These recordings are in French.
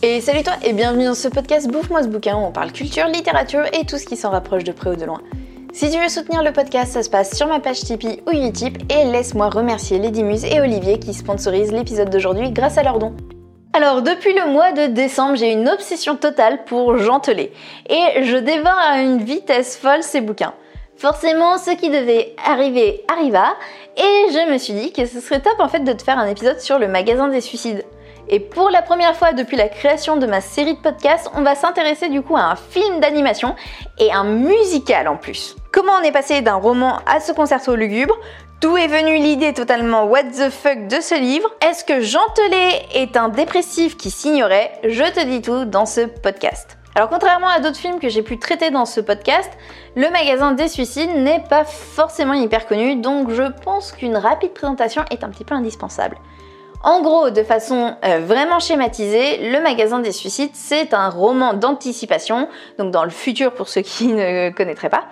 Et salut toi et bienvenue dans ce podcast Bouffe-moi ce bouquin où on parle culture, littérature et tout ce qui s'en rapproche de près ou de loin. Si tu veux soutenir le podcast, ça se passe sur ma page Tipeee ou Utip et laisse-moi remercier Lady Muse et Olivier qui sponsorisent l'épisode d'aujourd'hui grâce à leurs dons. Alors depuis le mois de décembre, j'ai une obsession totale pour Gentelet et je dévore à une vitesse folle ces bouquins. Forcément, ce qui devait arriver arriva et je me suis dit que ce serait top en fait de te faire un épisode sur le magasin des suicides. Et pour la première fois depuis la création de ma série de podcasts, on va s'intéresser du coup à un film d'animation et un musical en plus. Comment on est passé d'un roman à ce concerto lugubre? D'où est venue l'idée totalement what the fuck de ce livre? Est-ce que Jean est un dépressif qui s'ignorait? Je te dis tout dans ce podcast. Alors contrairement à d'autres films que j'ai pu traiter dans ce podcast, le magasin des suicides n'est pas forcément hyper connu, donc je pense qu'une rapide présentation est un petit peu indispensable. En gros, de façon euh, vraiment schématisée, Le magasin des suicides, c'est un roman d'anticipation, donc dans le futur pour ceux qui ne connaîtraient pas.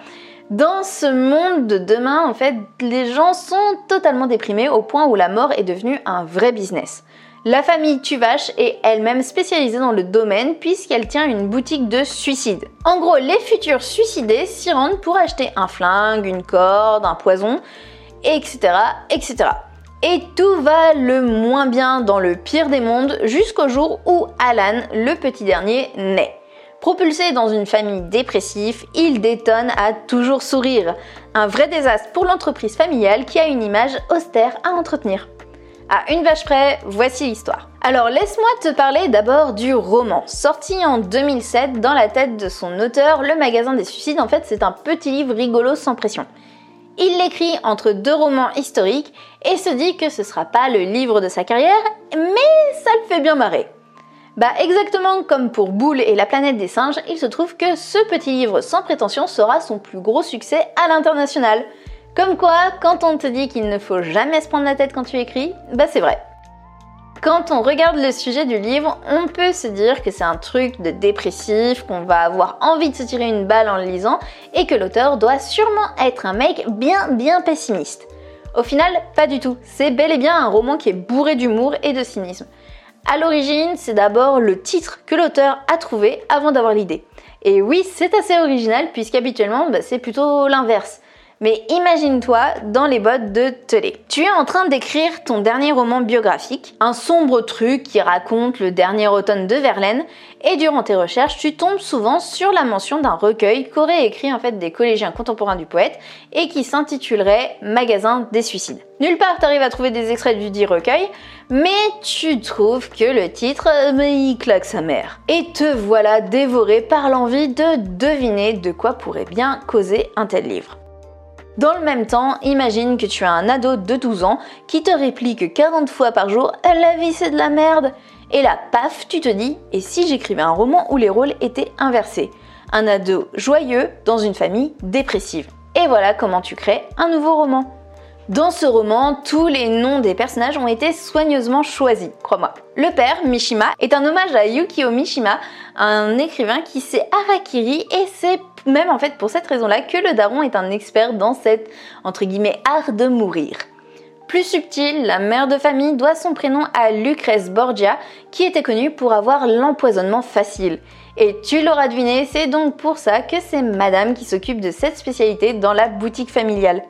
Dans ce monde de demain, en fait, les gens sont totalement déprimés au point où la mort est devenue un vrai business. La famille Tuvache est elle-même spécialisée dans le domaine puisqu'elle tient une boutique de suicide. En gros, les futurs suicidés s'y rendent pour acheter un flingue, une corde, un poison, etc., etc. Et tout va le moins bien dans le pire des mondes jusqu'au jour où Alan, le petit dernier, naît. Propulsé dans une famille dépressive, il détonne à toujours sourire. Un vrai désastre pour l'entreprise familiale qui a une image austère à entretenir. À une vache près, voici l'histoire. Alors laisse-moi te parler d'abord du roman. Sorti en 2007 dans la tête de son auteur, Le magasin des suicides, en fait c'est un petit livre rigolo sans pression. Il l'écrit entre deux romans historiques et se dit que ce sera pas le livre de sa carrière, mais ça le fait bien marrer. Bah exactement comme pour Boule et la planète des singes, il se trouve que ce petit livre sans prétention sera son plus gros succès à l'international. Comme quoi, quand on te dit qu'il ne faut jamais se prendre la tête quand tu écris, bah c'est vrai. Quand on regarde le sujet du livre, on peut se dire que c'est un truc de dépressif, qu'on va avoir envie de se tirer une balle en le lisant et que l'auteur doit sûrement être un mec bien bien pessimiste. Au final, pas du tout. C'est bel et bien un roman qui est bourré d'humour et de cynisme. À l'origine, c'est d'abord le titre que l'auteur a trouvé avant d'avoir l'idée. Et oui, c'est assez original puisqu'habituellement, bah, c'est plutôt l'inverse. Mais imagine-toi dans les bottes de Telé. Tu es en train d'écrire ton dernier roman biographique, un sombre truc qui raconte le dernier automne de Verlaine, et durant tes recherches, tu tombes souvent sur la mention d'un recueil qu'auraient écrit en fait des collégiens contemporains du poète et qui s'intitulerait Magasin des suicides. Nulle part t'arrives à trouver des extraits du dit recueil, mais tu trouves que le titre, mais il claque sa mère. Et te voilà dévoré par l'envie de deviner de quoi pourrait bien causer un tel livre. Dans le même temps, imagine que tu as un ado de 12 ans qui te réplique 40 fois par jour La vie c'est de la merde Et là, paf, tu te dis Et si j'écrivais un roman où les rôles étaient inversés? Un ado joyeux dans une famille dépressive. Et voilà comment tu crées un nouveau roman. Dans ce roman, tous les noms des personnages ont été soigneusement choisis, crois-moi. Le père, Mishima, est un hommage à Yukio Mishima, un écrivain qui s'est harakiri et c'est même en fait pour cette raison-là que le daron est un expert dans cette entre guillemets art de mourir. Plus subtil, la mère de famille doit son prénom à Lucrèce Borgia, qui était connue pour avoir l'empoisonnement facile. Et tu l'auras deviné, c'est donc pour ça que c'est madame qui s'occupe de cette spécialité dans la boutique familiale.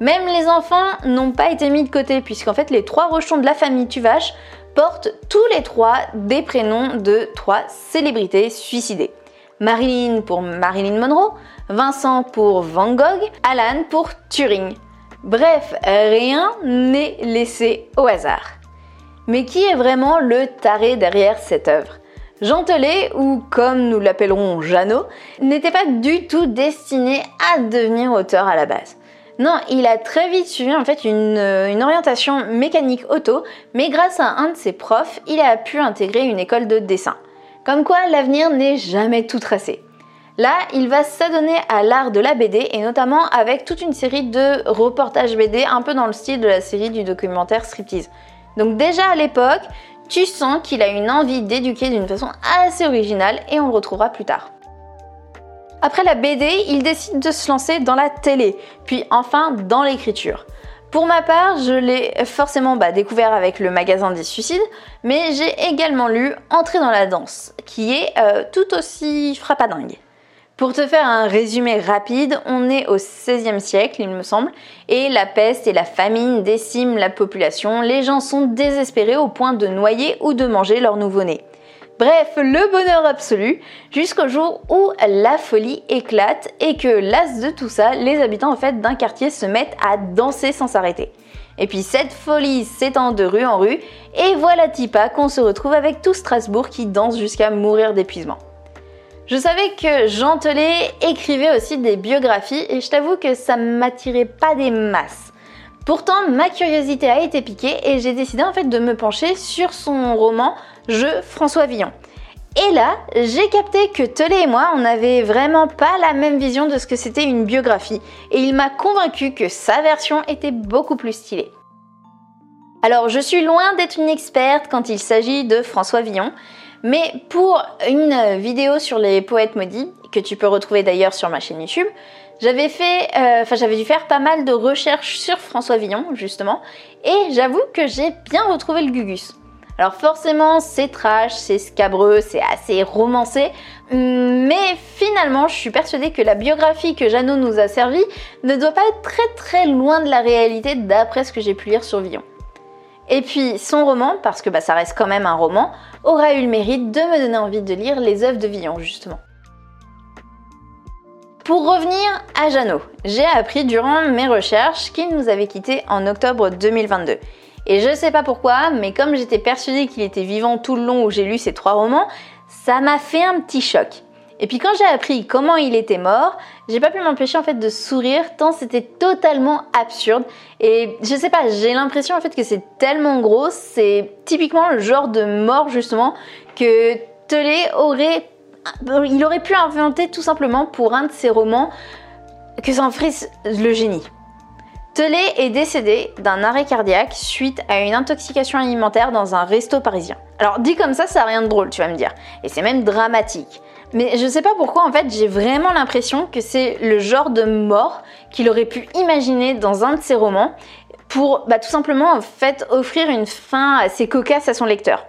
Même les enfants n'ont pas été mis de côté, puisqu'en fait les trois rochons de la famille Tuvache portent tous les trois des prénoms de trois célébrités suicidées. Marilyn pour Marilyn Monroe, Vincent pour Van Gogh, Alan pour Turing. Bref, rien n'est laissé au hasard. Mais qui est vraiment le taré derrière cette œuvre? Jean ou comme nous l'appellerons Jeannot, n'était pas du tout destiné à devenir auteur à la base. Non, il a très vite suivi en fait une, une, orientation mécanique auto, mais grâce à un de ses profs, il a pu intégrer une école de dessin. Comme quoi l'avenir n'est jamais tout tracé. Là, il va s'adonner à l'art de la BD et notamment avec toute une série de reportages BD un peu dans le style de la série du documentaire Striptease. Donc déjà à l'époque, tu sens qu'il a une envie d'éduquer d'une façon assez originale et on le retrouvera plus tard. Après la BD, il décide de se lancer dans la télé, puis enfin dans l'écriture. Pour ma part, je l'ai forcément bah, découvert avec le magasin des suicides, mais j'ai également lu Entrer dans la danse, qui est euh, tout aussi frappadingue. Pour te faire un résumé rapide, on est au XVIe siècle, il me semble, et la peste et la famine déciment la population. Les gens sont désespérés au point de noyer ou de manger leur nouveau-né. Bref, le bonheur absolu, jusqu'au jour où la folie éclate et que las de tout ça, les habitants en fait d'un quartier se mettent à danser sans s'arrêter. Et puis cette folie s'étend de rue en rue, et voilà Tipa qu'on se retrouve avec tout Strasbourg qui danse jusqu'à mourir d'épuisement. Je savais que Jean Telet écrivait aussi des biographies et je t'avoue que ça m'attirait pas des masses. Pourtant, ma curiosité a été piquée et j'ai décidé en de me pencher sur son roman Je François Villon. Et là, j'ai capté que Telet et moi, on n'avait vraiment pas la même vision de ce que c'était une biographie, et il m'a convaincu que sa version était beaucoup plus stylée. Alors, je suis loin d'être une experte quand il s'agit de François Villon, mais pour une vidéo sur les poètes maudits, que tu peux retrouver d'ailleurs sur ma chaîne YouTube, j'avais fait, euh, j'avais dû faire pas mal de recherches sur François Villon justement, et j'avoue que j'ai bien retrouvé le Gugus. Alors forcément c'est trash, c'est scabreux, c'est assez romancé, mais finalement je suis persuadée que la biographie que Jeannot nous a servi ne doit pas être très très loin de la réalité d'après ce que j'ai pu lire sur Villon. Et puis son roman, parce que bah, ça reste quand même un roman, aura eu le mérite de me donner envie de lire les œuvres de Villon justement. Pour revenir à Jeannot, j'ai appris durant mes recherches qu'il nous avait quittés en octobre 2022. Et je sais pas pourquoi, mais comme j'étais persuadée qu'il était vivant tout le long où j'ai lu ces trois romans, ça m'a fait un petit choc. Et puis quand j'ai appris comment il était mort, j'ai pas pu m'empêcher en fait de sourire tant c'était totalement absurde. Et je sais pas, j'ai l'impression en fait que c'est tellement gros, c'est typiquement le genre de mort justement que Telé aurait il aurait pu inventer tout simplement pour un de ses romans que s'en frise le génie. Telé est décédé d'un arrêt cardiaque suite à une intoxication alimentaire dans un resto parisien. Alors dit comme ça, ça n'a rien de drôle, tu vas me dire. Et c'est même dramatique. Mais je sais pas pourquoi, en fait, j'ai vraiment l'impression que c'est le genre de mort qu'il aurait pu imaginer dans un de ses romans pour bah, tout simplement offrir une fin assez cocasse à son lecteur.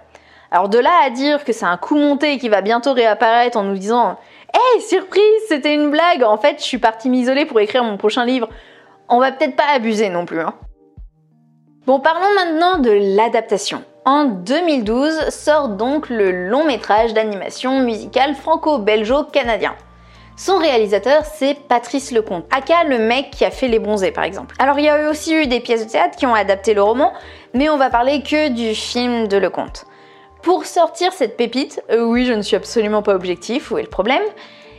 Alors de là à dire que c'est un coup monté qui va bientôt réapparaître en nous disant Hey, surprise, c'était une blague, en fait je suis partie m'isoler pour écrire mon prochain livre. On va peut-être pas abuser non plus. Hein. Bon, parlons maintenant de l'adaptation. En 2012 sort donc le long métrage d'animation musicale franco-belgeo-canadien. Son réalisateur, c'est Patrice Lecomte, aka le mec qui a fait Les Bronzés par exemple. Alors il y a aussi eu des pièces de théâtre qui ont adapté le roman, mais on va parler que du film de Lecomte. Pour sortir cette pépite, euh, oui, je ne suis absolument pas objectif, où est le problème?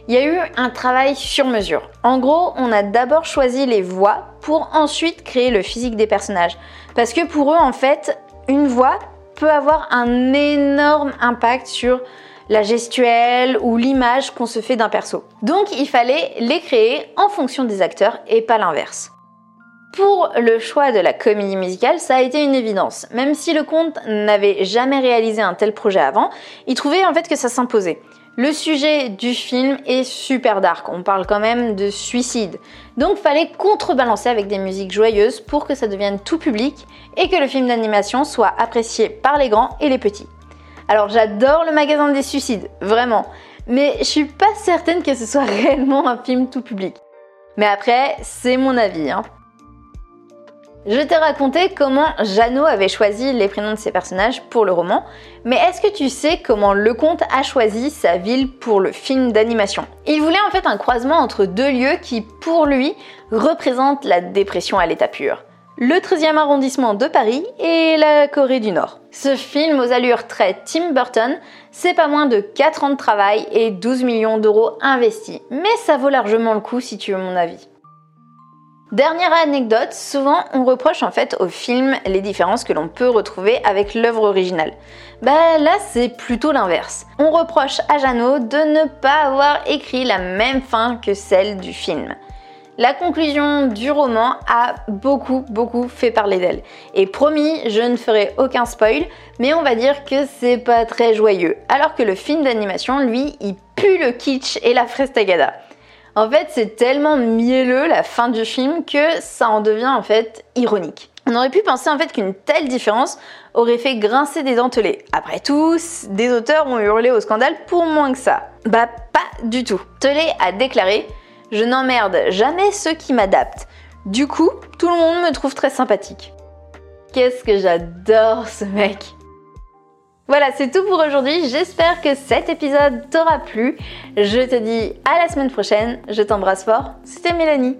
Il y a eu un travail sur mesure. En gros, on a d'abord choisi les voix pour ensuite créer le physique des personnages. Parce que pour eux, en fait, une voix peut avoir un énorme impact sur la gestuelle ou l'image qu'on se fait d'un perso. Donc il fallait les créer en fonction des acteurs et pas l'inverse. Pour le choix de la comédie musicale, ça a été une évidence. Même si le comte n'avait jamais réalisé un tel projet avant, il trouvait en fait que ça s'imposait. Le sujet du film est super dark, on parle quand même de suicide. Donc fallait contrebalancer avec des musiques joyeuses pour que ça devienne tout public et que le film d'animation soit apprécié par les grands et les petits. Alors j'adore le magasin des suicides, vraiment, mais je suis pas certaine que ce soit réellement un film tout public. Mais après, c'est mon avis. Hein. Je t'ai raconté comment Jeannot avait choisi les prénoms de ses personnages pour le roman, mais est-ce que tu sais comment Lecomte a choisi sa ville pour le film d'animation? Il voulait en fait un croisement entre deux lieux qui, pour lui, représentent la dépression à l'état pur. Le 13e arrondissement de Paris et la Corée du Nord. Ce film aux allures très Tim Burton, c'est pas moins de 4 ans de travail et 12 millions d'euros investis, mais ça vaut largement le coup si tu veux mon avis. Dernière anecdote, souvent on reproche en fait au film les différences que l'on peut retrouver avec l'œuvre originale. Bah là c'est plutôt l'inverse. On reproche à Jeannot de ne pas avoir écrit la même fin que celle du film. La conclusion du roman a beaucoup beaucoup fait parler d'elle. Et promis, je ne ferai aucun spoil, mais on va dire que c'est pas très joyeux. Alors que le film d'animation, lui, il pue le kitsch et la frestagada. En fait, c'est tellement mielleux la fin du film que ça en devient en fait ironique. On aurait pu penser en fait qu'une telle différence aurait fait grincer des dentelés. Après tout, des auteurs ont hurlé au scandale pour moins que ça. Bah pas du tout. Telé a déclaré Je n'emmerde jamais ceux qui m'adaptent. Du coup, tout le monde me trouve très sympathique. Qu'est-ce que j'adore ce mec voilà, c'est tout pour aujourd'hui. J'espère que cet épisode t'aura plu. Je te dis à la semaine prochaine. Je t'embrasse fort. C'était Mélanie.